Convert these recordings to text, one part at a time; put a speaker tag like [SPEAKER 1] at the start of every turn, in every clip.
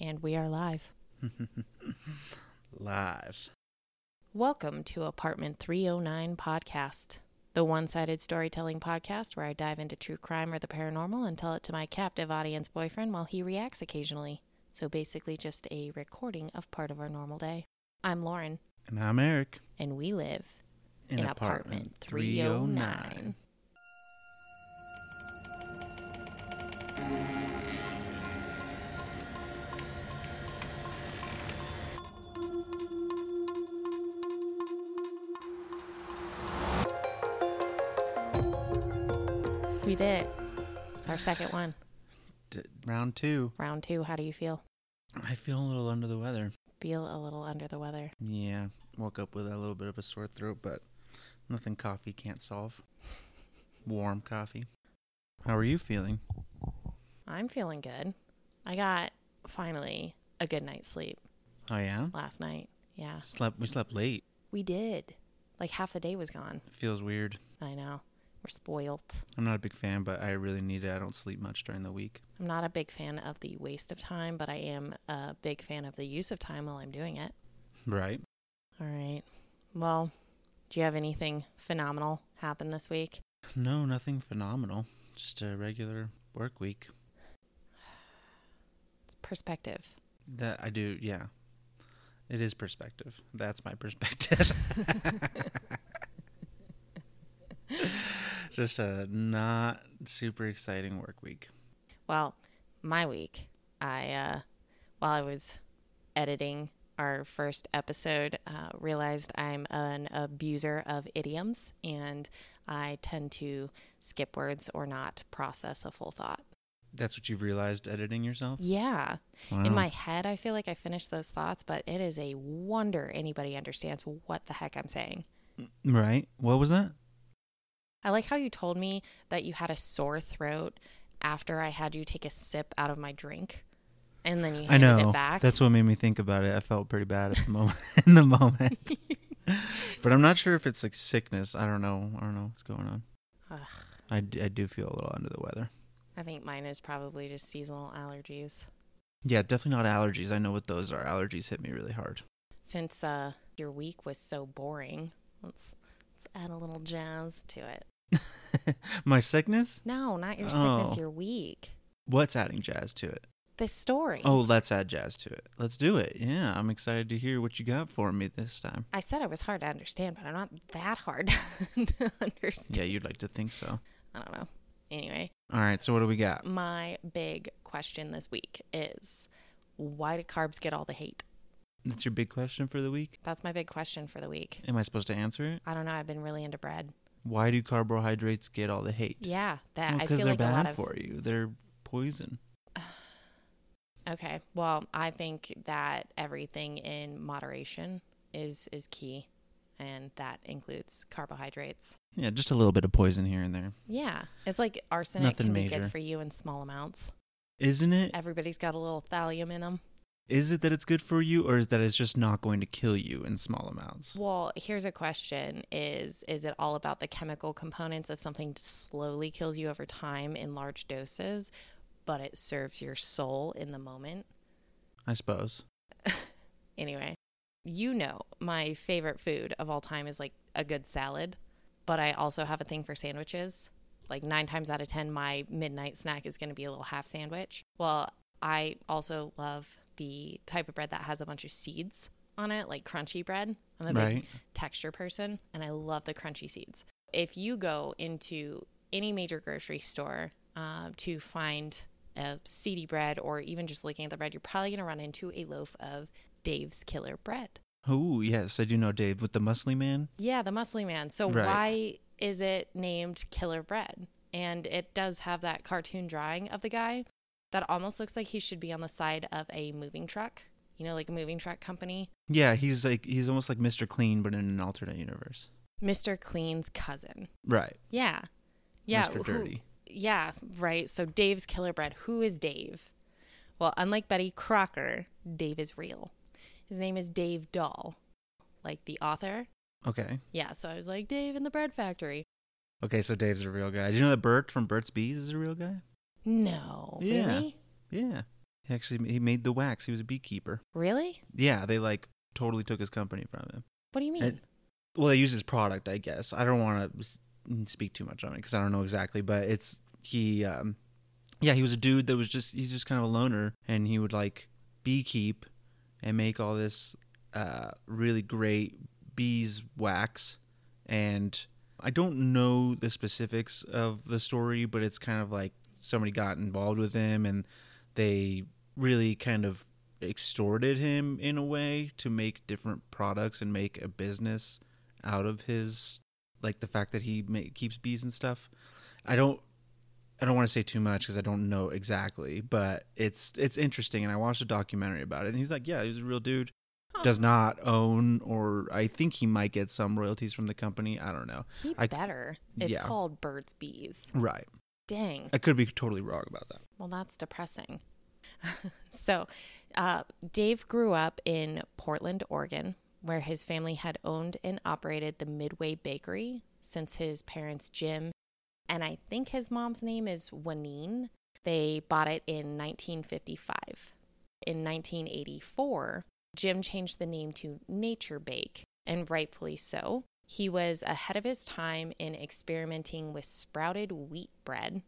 [SPEAKER 1] And we are live.
[SPEAKER 2] Live.
[SPEAKER 1] Welcome to Apartment 309 Podcast, the one sided storytelling podcast where I dive into true crime or the paranormal and tell it to my captive audience boyfriend while he reacts occasionally. So basically, just a recording of part of our normal day. I'm Lauren,
[SPEAKER 2] And I'm Eric.
[SPEAKER 1] and we live
[SPEAKER 2] In,
[SPEAKER 1] in, apartment 309. We did it. It's our second one.
[SPEAKER 2] D- round two.
[SPEAKER 1] Round two. How do you feel?
[SPEAKER 2] I feel a little under the weather.
[SPEAKER 1] Feel a little under the weather.
[SPEAKER 2] Yeah. Woke up with a little bit of a sore throat, but nothing coffee can't solve. Warm coffee. How are you feeling?
[SPEAKER 1] I'm feeling good. I got finally a good night's sleep
[SPEAKER 2] Oh yeah.
[SPEAKER 1] last night. Yeah,
[SPEAKER 2] Slept. We slept late.
[SPEAKER 1] we did. Like half the day was gone.
[SPEAKER 2] It feels weird.
[SPEAKER 1] I know. We're spoiled.
[SPEAKER 2] I'm not a big fan, but I really need it. I don't sleep much during the week.
[SPEAKER 1] I'm not a big fan of the waste of time, but I am a big fan of the use of time while I'm doing it.
[SPEAKER 2] Right.
[SPEAKER 1] All right. Well, do you have anything phenomenal happen this week?
[SPEAKER 2] No, nothing phenomenal. Just a regular work week.
[SPEAKER 1] It's perspective.
[SPEAKER 2] That I do. Yeah. It is perspective. That's my perspective. Just a not super exciting work week.
[SPEAKER 1] Well, my week, I uh, while I was editing our first episode, uh, realized I'm an abuser of idioms, and I tend to skip words or not process a full thought.
[SPEAKER 2] That's what you've realized editing yourself?
[SPEAKER 1] Yeah,
[SPEAKER 2] Wow.
[SPEAKER 1] in my head, I feel like I finished those thoughts, but it is a wonder anybody understands what the heck I'm saying.
[SPEAKER 2] Right. What was that?
[SPEAKER 1] I like how you told me that you had a sore throat after I had you take a sip out of my drink, and then you
[SPEAKER 2] I know.
[SPEAKER 1] it back.
[SPEAKER 2] That's what made me think about it. I felt pretty bad at the moment in the moment. but I'm not sure if it's like sickness. I don't know. I don't know what's going on.
[SPEAKER 1] Ugh.
[SPEAKER 2] I, d- I do feel a little under the weather.
[SPEAKER 1] I think mine is probably just seasonal allergies.
[SPEAKER 2] Yeah, definitely not allergies. I know what those are. Allergies hit me really hard.
[SPEAKER 1] Since uh, your week was so boring, let's let's add a little jazz to it.
[SPEAKER 2] My sickness?
[SPEAKER 1] No, not your oh. sickness,
[SPEAKER 2] Oh.
[SPEAKER 1] your week.
[SPEAKER 2] What's adding jazz to it?
[SPEAKER 1] This story.
[SPEAKER 2] Oh, let's add jazz to it. Let's do it. Yeah, I'm excited to hear what you got for me this time.
[SPEAKER 1] I said I was hard to understand, but I'm not that hard to understand.
[SPEAKER 2] Yeah, you'd like to think so.
[SPEAKER 1] I don't know. Anyway,
[SPEAKER 2] All right, so what do we got?
[SPEAKER 1] my big question this week is why do carbs get all the hate?
[SPEAKER 2] That's your big question for the week.
[SPEAKER 1] That's my big question for the week.
[SPEAKER 2] Am I supposed to answer it?
[SPEAKER 1] I don't know. I've been really into bread.
[SPEAKER 2] Why do carbohydrates get all the hate?
[SPEAKER 1] Yeah, that I feel
[SPEAKER 2] they're
[SPEAKER 1] like
[SPEAKER 2] bad
[SPEAKER 1] of
[SPEAKER 2] for you. They're poison.
[SPEAKER 1] Okay. Well, I think that everything in moderation is is key, and that includes carbohydrates.
[SPEAKER 2] Yeah, just a little bit of poison here and there.
[SPEAKER 1] Yeah, it's like arsenic
[SPEAKER 2] Nothing
[SPEAKER 1] can be
[SPEAKER 2] major.
[SPEAKER 1] good for you in small amounts.
[SPEAKER 2] Isn't it?
[SPEAKER 1] Everybody's got a little thallium in them.
[SPEAKER 2] Is it that it's good for you, or is that it's just not going to kill you in small amounts?
[SPEAKER 1] Well, here's a question: Is is it all about the chemical components of something slowly kills you over time in large doses, but it serves your soul in the moment?
[SPEAKER 2] I suppose.
[SPEAKER 1] Anyway, you know, my favorite food of all time is like a good salad, but I also have a thing for sandwiches. Like nine times out of 10, my midnight snack is going to be a little half sandwich. Well, I also love the type of bread that has a bunch of seeds on it, like crunchy bread. I'm a big texture person and I love the crunchy seeds. If you go into any major grocery store uh, to find a seedy bread or even just looking at the bread, you're probably going to run into a loaf of Dave's Killer Bread.
[SPEAKER 2] Oh, yes, I do know Dave with the muscly man.
[SPEAKER 1] Yeah, the muscly man. So
[SPEAKER 2] Right.
[SPEAKER 1] why is it named Killer Bread? And it does have that cartoon drawing of the guy that almost looks like he should be on the side of a moving truck. You know, like a moving truck company.
[SPEAKER 2] Yeah, he's like he's almost like Mr. Clean, but in an alternate universe.
[SPEAKER 1] Mr. Clean's cousin.
[SPEAKER 2] Right.
[SPEAKER 1] Yeah. Yeah.
[SPEAKER 2] Mr.
[SPEAKER 1] who-
[SPEAKER 2] Dirty.
[SPEAKER 1] yeah, right. So Dave's Killer Bread. Who is Dave? Well, unlike Betty Crocker, Dave is real. His name is Dave Dahl, like the author.
[SPEAKER 2] Okay.
[SPEAKER 1] Yeah, so I was like, Dave in the bread factory.
[SPEAKER 2] Okay, so Dave's a real guy. Did you know that Burt from Burt's Bees is a real guy?
[SPEAKER 1] No,
[SPEAKER 2] Yeah.
[SPEAKER 1] really?
[SPEAKER 2] Yeah. He actually he made the wax. He was a beekeeper.
[SPEAKER 1] Really?
[SPEAKER 2] Yeah, they like totally took his company from him.
[SPEAKER 1] What do you mean?
[SPEAKER 2] It- Well, they used his product, I guess. I don't want to speak too much on it because I don't know exactly, but it's he. Um, yeah, he was a dude that was just he's just kind of a loner, and he would like beekeep and make all this uh, really great beeswax. And I don't know the specifics of the story, but it's kind of like somebody got involved with him, and they really kind of extorted him in a way to make different products and make a business out of his like the fact that he ma- keeps bees and stuff. I don't I don't want to say too much because I don't know exactly, but it's it's interesting. And I watched a documentary about it, and he's like, yeah, he's a real dude.
[SPEAKER 1] Huh.
[SPEAKER 2] Does not own, or I think he might get some royalties from the company. I don't know.
[SPEAKER 1] he
[SPEAKER 2] I-
[SPEAKER 1] better. It's
[SPEAKER 2] yeah.
[SPEAKER 1] called Burt's Bees.
[SPEAKER 2] Right.
[SPEAKER 1] Dang.
[SPEAKER 2] I could be totally wrong about that.
[SPEAKER 1] Well, that's depressing. so, uh, Dave grew up in Portland, Oregon, where his family had owned and operated the Midway Bakery since his parents, Jim, and I think his mom's name is Wanine. They bought it in 1955. In 1984, Jim changed the name to Nature Bake, and rightfully so. He was ahead of his time in experimenting with sprouted wheat bread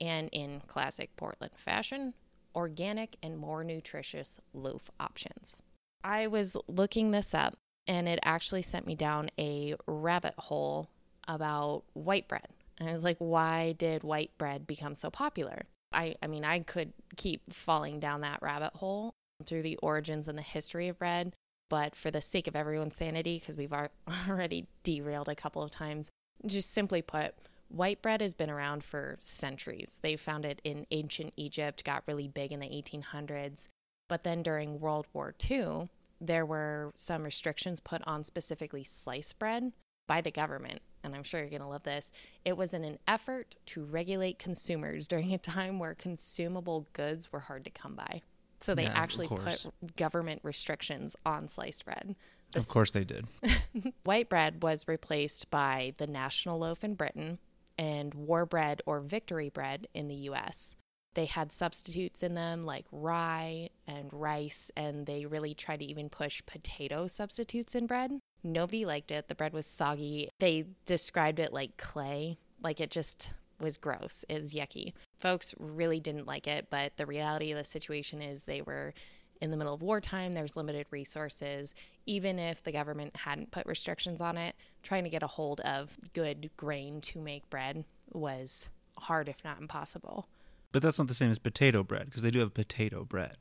[SPEAKER 1] and in classic Portland fashion, organic and more nutritious loaf options. I was looking this up and it actually sent me down a rabbit hole about white bread. And I was like, why did white bread become so popular? I, I mean, I could keep falling down that rabbit hole through the origins and the history of bread, but for the sake of everyone's sanity, because we've already derailed a couple of times, just simply put, White bread has been around for centuries. They found it in ancient Egypt, got really big in the 1800s. But then during World War II, there were some restrictions put on specifically sliced bread by the government. And I'm sure you're going to love this. It was in an effort to regulate consumers during a time where consumable goods were hard to come by. So they
[SPEAKER 2] Yeah,
[SPEAKER 1] actually put government restrictions on sliced bread. The
[SPEAKER 2] Of course they did.
[SPEAKER 1] White bread was replaced by the national loaf in Britain and war bread or victory bread in the US. They had substitutes in them like rye and rice, and they really tried to even push potato substitutes in bread. Nobody liked it. The bread was soggy. They described it like clay, like it just was gross, is yucky. Folks really didn't like it, but the reality of the situation is they were in the middle of wartime, there's limited resources. Even if the government hadn't put restrictions on it, trying to get a hold of good grain to make bread was hard, if not impossible.
[SPEAKER 2] But that's not the same as potato bread because they do have potato bread.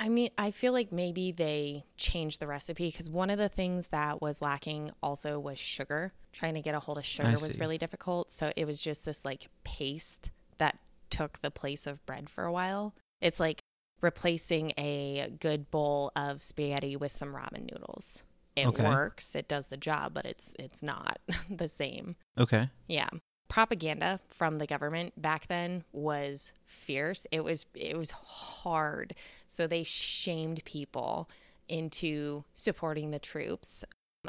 [SPEAKER 1] I mean, I feel like maybe they changed the recipe because one of the things that was lacking also was sugar. Trying to get a hold of sugar was
[SPEAKER 2] see.
[SPEAKER 1] really difficult. So it was just this like paste that took the place of bread for a while. It's like replacing a good bowl of spaghetti with some ramen noodles. It
[SPEAKER 2] Okay.
[SPEAKER 1] works, it does the job, but it's it's not the same.
[SPEAKER 2] Okay.
[SPEAKER 1] Yeah. Propaganda from the government back then was fierce. It was it was hard. So they shamed people into supporting the troops.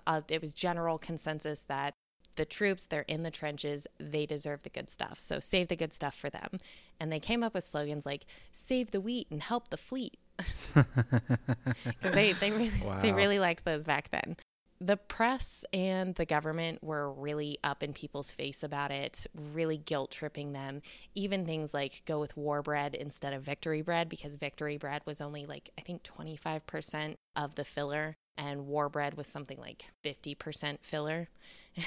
[SPEAKER 1] Uh, it was general consensus that the troops, they're in the trenches, they deserve the good stuff. So save the good stuff for them. And they came up with slogans like "Save the wheat and help the fleet." because they they really they really liked those back then. The press and the government were really up in people's face about it, really guilt tripping them. Even things like go with war bread instead of victory bread because victory bread was only like I think 25% of the filler and war bread was something like 50% filler.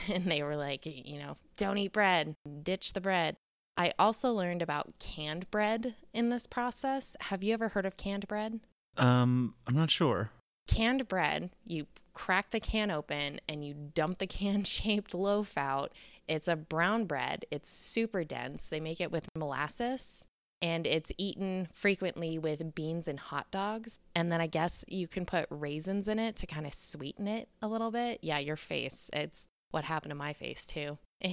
[SPEAKER 1] And they were like, you know, don't eat bread, ditch the bread. I also learned about canned bread in this process. Have you ever heard of canned bread?
[SPEAKER 2] Um, I'm not sure.
[SPEAKER 1] Canned bread, you crack the can open and you dump the can shaped loaf out. It's a brown bread, it's super dense. They make it with molasses and it's eaten frequently with beans and hot dogs. And then I guess you can put raisins in it to kind of sweeten it a little bit. Yeah, your face. It's what happened to my face too.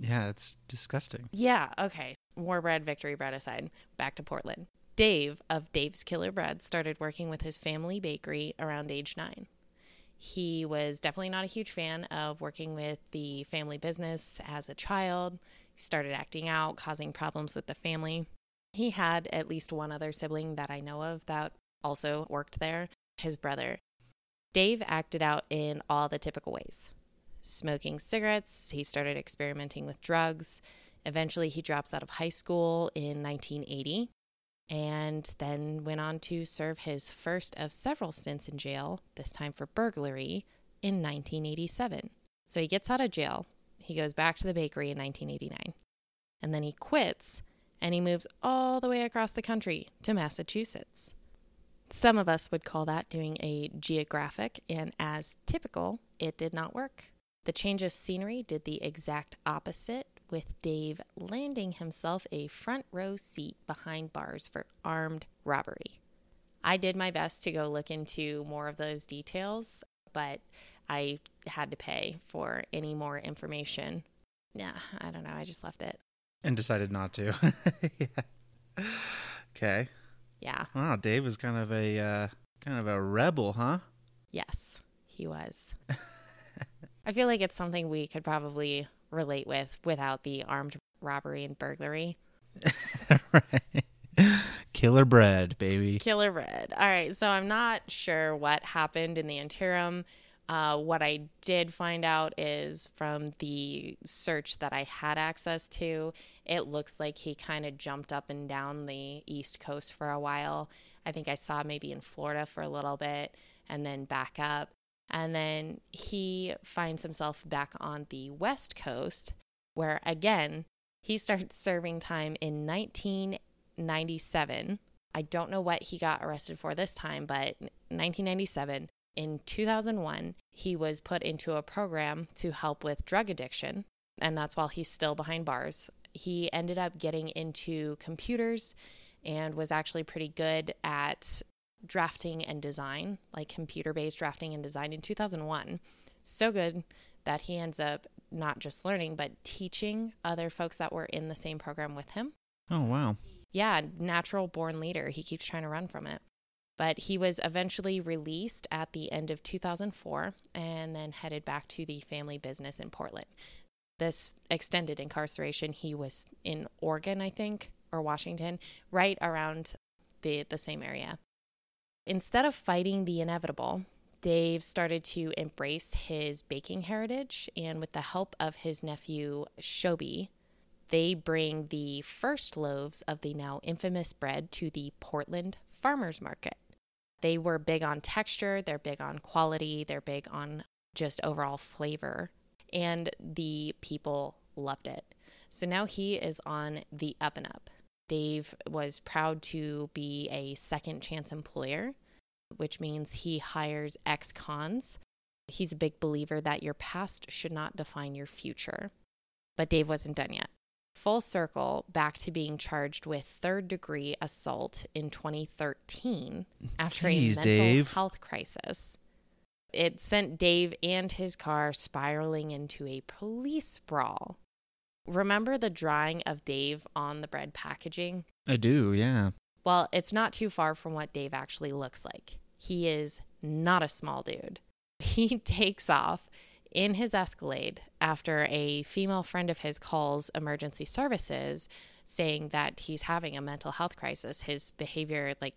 [SPEAKER 2] Yeah, it's disgusting.
[SPEAKER 1] Yeah, okay. War bread, victory bread aside, back to Portland. Dave of Dave's Killer Bread started working with his family bakery around age nine. He was definitely not a huge fan of working with the family business as a child. He started acting out, causing problems with the family. He had at least one other sibling that I know of that also worked there, his brother. Dave acted out in all the typical ways smoking cigarettes, he started experimenting with drugs. Eventually, he drops out of high school in 1980 and then went on to serve his first of several stints in jail, this time for burglary, in 1987. So he gets out of jail, he goes back to the bakery in 1989, and then he quits and he moves all the way across the country to Massachusetts. Some of us would call that doing a geographic, and as typical, it did not work. The change of scenery did the exact opposite, with Dave landing himself a front row seat behind bars for armed robbery. I did my best to go look into more of those details, but I had to pay for any more information. Yeah, I don't know. I just left it.
[SPEAKER 2] And decided not to. yeah. Okay.
[SPEAKER 1] Yeah.
[SPEAKER 2] Wow, Dave was kind of a uh, kind of a rebel, huh?
[SPEAKER 1] Yes, he was. I feel like it's something we could probably relate with without the armed robbery and burglary.
[SPEAKER 2] right. Killer bread, baby.
[SPEAKER 1] Killer bread. All right. So I'm not sure what happened in the interim. Uh, what I did find out is from the search that I had access to, it looks like he kind of jumped up and down the East Coast for a while. I think I saw maybe in Florida for a little bit and then back up. And then he finds himself back on the West Coast, where again, he starts serving time in 1997. I don't know what he got arrested for this time, but 1997. In 2001, he was put into a program to help with drug addiction, and that's while he's still behind bars. He ended up getting into computers and was actually pretty good at drafting and design, like computer based drafting and design in 2001. So good that he ends up not just learning, but teaching other folks that were in the same program with him.
[SPEAKER 2] Oh, wow.
[SPEAKER 1] Yeah, natural born leader. He keeps trying to run from it. But he was eventually released at the end of 2004 and then headed back to the family business in Portland. This extended incarceration, he was in Oregon, I think, or Washington, right around the, the same area. Instead of fighting the inevitable, Dave started to embrace his baking heritage, and with the help of his nephew Shobi, they bring the first loaves of the now infamous bread to the Portland Farmers Market. They were big on texture, they're big on quality, they're big on just overall flavor, and the people loved it. So now he is on the up and up. Dave was proud to be a second chance employer, which means he hires ex cons. He's a big believer that your past should not define your future. But Dave wasn't done yet. Full circle back to being charged with third degree assault in 2013 after
[SPEAKER 2] Jeez,
[SPEAKER 1] a mental
[SPEAKER 2] Dave.
[SPEAKER 1] health crisis. It sent Dave and his car spiraling into a police brawl. Remember the drawing of Dave on the bread packaging?
[SPEAKER 2] I do, yeah.
[SPEAKER 1] Well, it's not too far from what Dave actually looks like. He is not a small dude. He takes off in his Escalade after a female friend of his calls emergency services saying that he's having a mental health crisis. His behavior, like,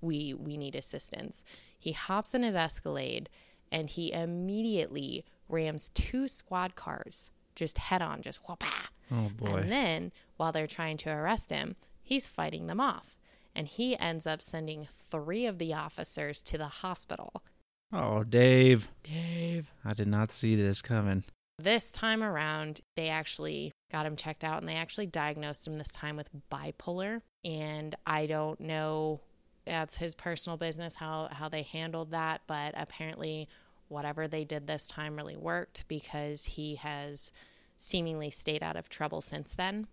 [SPEAKER 1] we, we need assistance. He hops in his Escalade and he immediately rams two squad cars just head on, just whoop
[SPEAKER 2] Oh boy.
[SPEAKER 1] and then while they're trying to arrest him, he's fighting them off. And he ends up sending three of the officers to the hospital.
[SPEAKER 2] oh, Dave.
[SPEAKER 1] Dave.
[SPEAKER 2] I did not see this coming.
[SPEAKER 1] This time around, they actually got him checked out and they actually diagnosed him this time with bipolar. And I don't know, that's his personal business how, how they handled that, but apparently, whatever they did this time really worked because he has seemingly stayed out of trouble since then.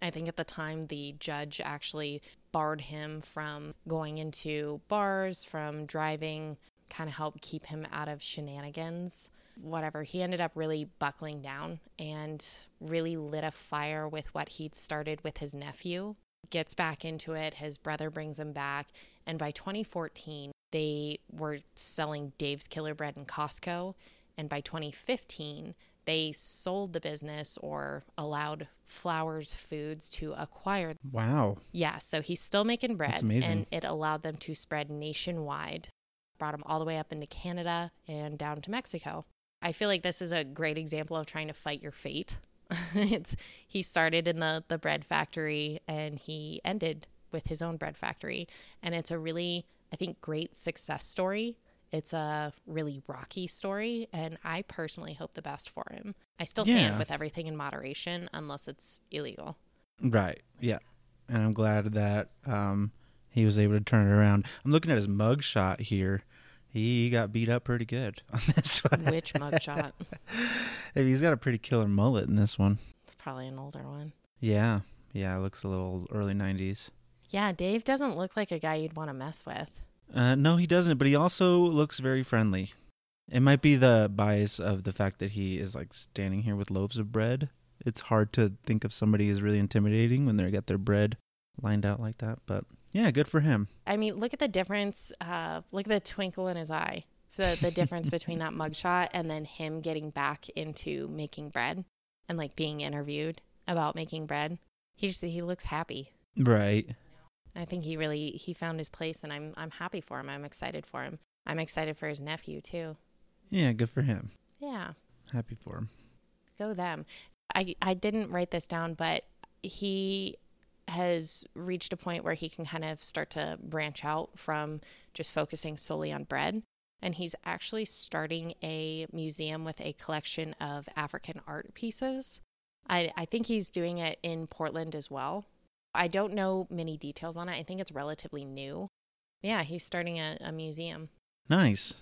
[SPEAKER 1] I think at the time the judge actually barred him from going into bars, from driving, kind of helped keep him out of shenanigans. Whatever. He ended up really buckling down and really lit a fire with what he'd started with his nephew. Gets back into it. His brother brings him back. And by 2014, they were selling Dave's Killer Bread in Costco. And by 2015, they sold the business or allowed Flowers Foods to acquire.
[SPEAKER 2] Wow.
[SPEAKER 1] Yeah, so he's still making bread,
[SPEAKER 2] amazing.
[SPEAKER 1] and it allowed them to spread nationwide. Brought them all the way up into Canada and down to Mexico. I feel like this is a great example of trying to fight your fate. it's he started in the the bread factory and he ended with his own bread factory, and it's a really I think great success story. It's a really rocky story, and I personally hope the best for him. I still
[SPEAKER 2] Yeah.
[SPEAKER 1] stand with everything in moderation unless it's illegal.
[SPEAKER 2] Right. Yeah. And I'm glad that um, he was able to turn it around. I'm looking at his mug shot here. He got beat up pretty good on this one.
[SPEAKER 1] Which mugshot?
[SPEAKER 2] I mean, he's got a pretty killer mullet in this one.
[SPEAKER 1] It's probably an older one.
[SPEAKER 2] Yeah. Yeah, it looks a little early 90s.
[SPEAKER 1] Yeah, Dave doesn't look like a guy you'd want to mess with.
[SPEAKER 2] Uh, no, he doesn't, but he also looks very friendly. It might be the bias of the fact that he is like standing here with loaves of bread. It's hard to think of somebody as really intimidating when they got their bread lined out like that. But yeah, good for him.
[SPEAKER 1] I mean, look at the difference. Uh, look at the twinkle in his eye. The the difference between that mugshot and then him getting back into making bread and like being interviewed about making bread. He just he looks happy.
[SPEAKER 2] Right.
[SPEAKER 1] I think he really he found his place, and I'm I'm happy for him. I'm excited for him. I'm excited for his nephew too.
[SPEAKER 2] Yeah, good for him.
[SPEAKER 1] Yeah,
[SPEAKER 2] Happy for him.
[SPEAKER 1] go them. I I didn't write this down, but he has reached a point where he can kind of start to branch out from just focusing solely on bread. And he's actually starting a museum with a collection of African art pieces. I, I think he's doing it in Portland as well. I don't know many details on it. I think it's relatively new. Yeah, he's starting a, a museum.
[SPEAKER 2] Nice.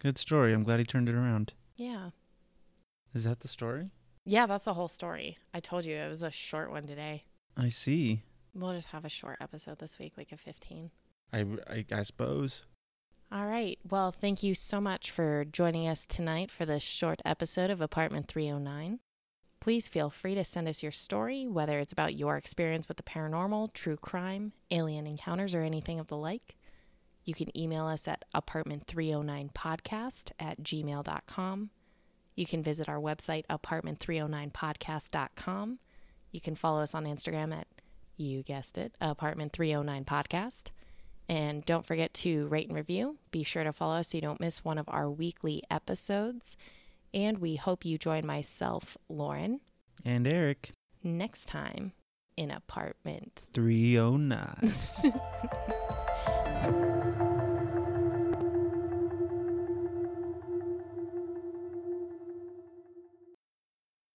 [SPEAKER 2] Good story. I'm glad he turned it around.
[SPEAKER 1] Yeah.
[SPEAKER 2] Is that the story?
[SPEAKER 1] Yeah, that's the whole story. I told you it was a short one today.
[SPEAKER 2] I see.
[SPEAKER 1] We'll just have a short episode this week, like a 15.
[SPEAKER 2] I, I, I suppose.
[SPEAKER 1] All right. Well, thank you so much for joining us tonight for this short episode of Apartment 309. Please feel free to send us your story, whether it's about your experience with the paranormal, true crime, alien encounters, or anything of the like. You can email us at apartment309podcast at gmail.com. You can visit our website, apartment309podcast.com. You can follow us on Instagram at, you guessed it, apartment309podcast. And don't forget to rate and review. Be sure to follow us so you don't miss one of our weekly episodes. And we hope you join myself, Lauren,
[SPEAKER 2] And Eric,
[SPEAKER 1] next time in apartment
[SPEAKER 2] 309.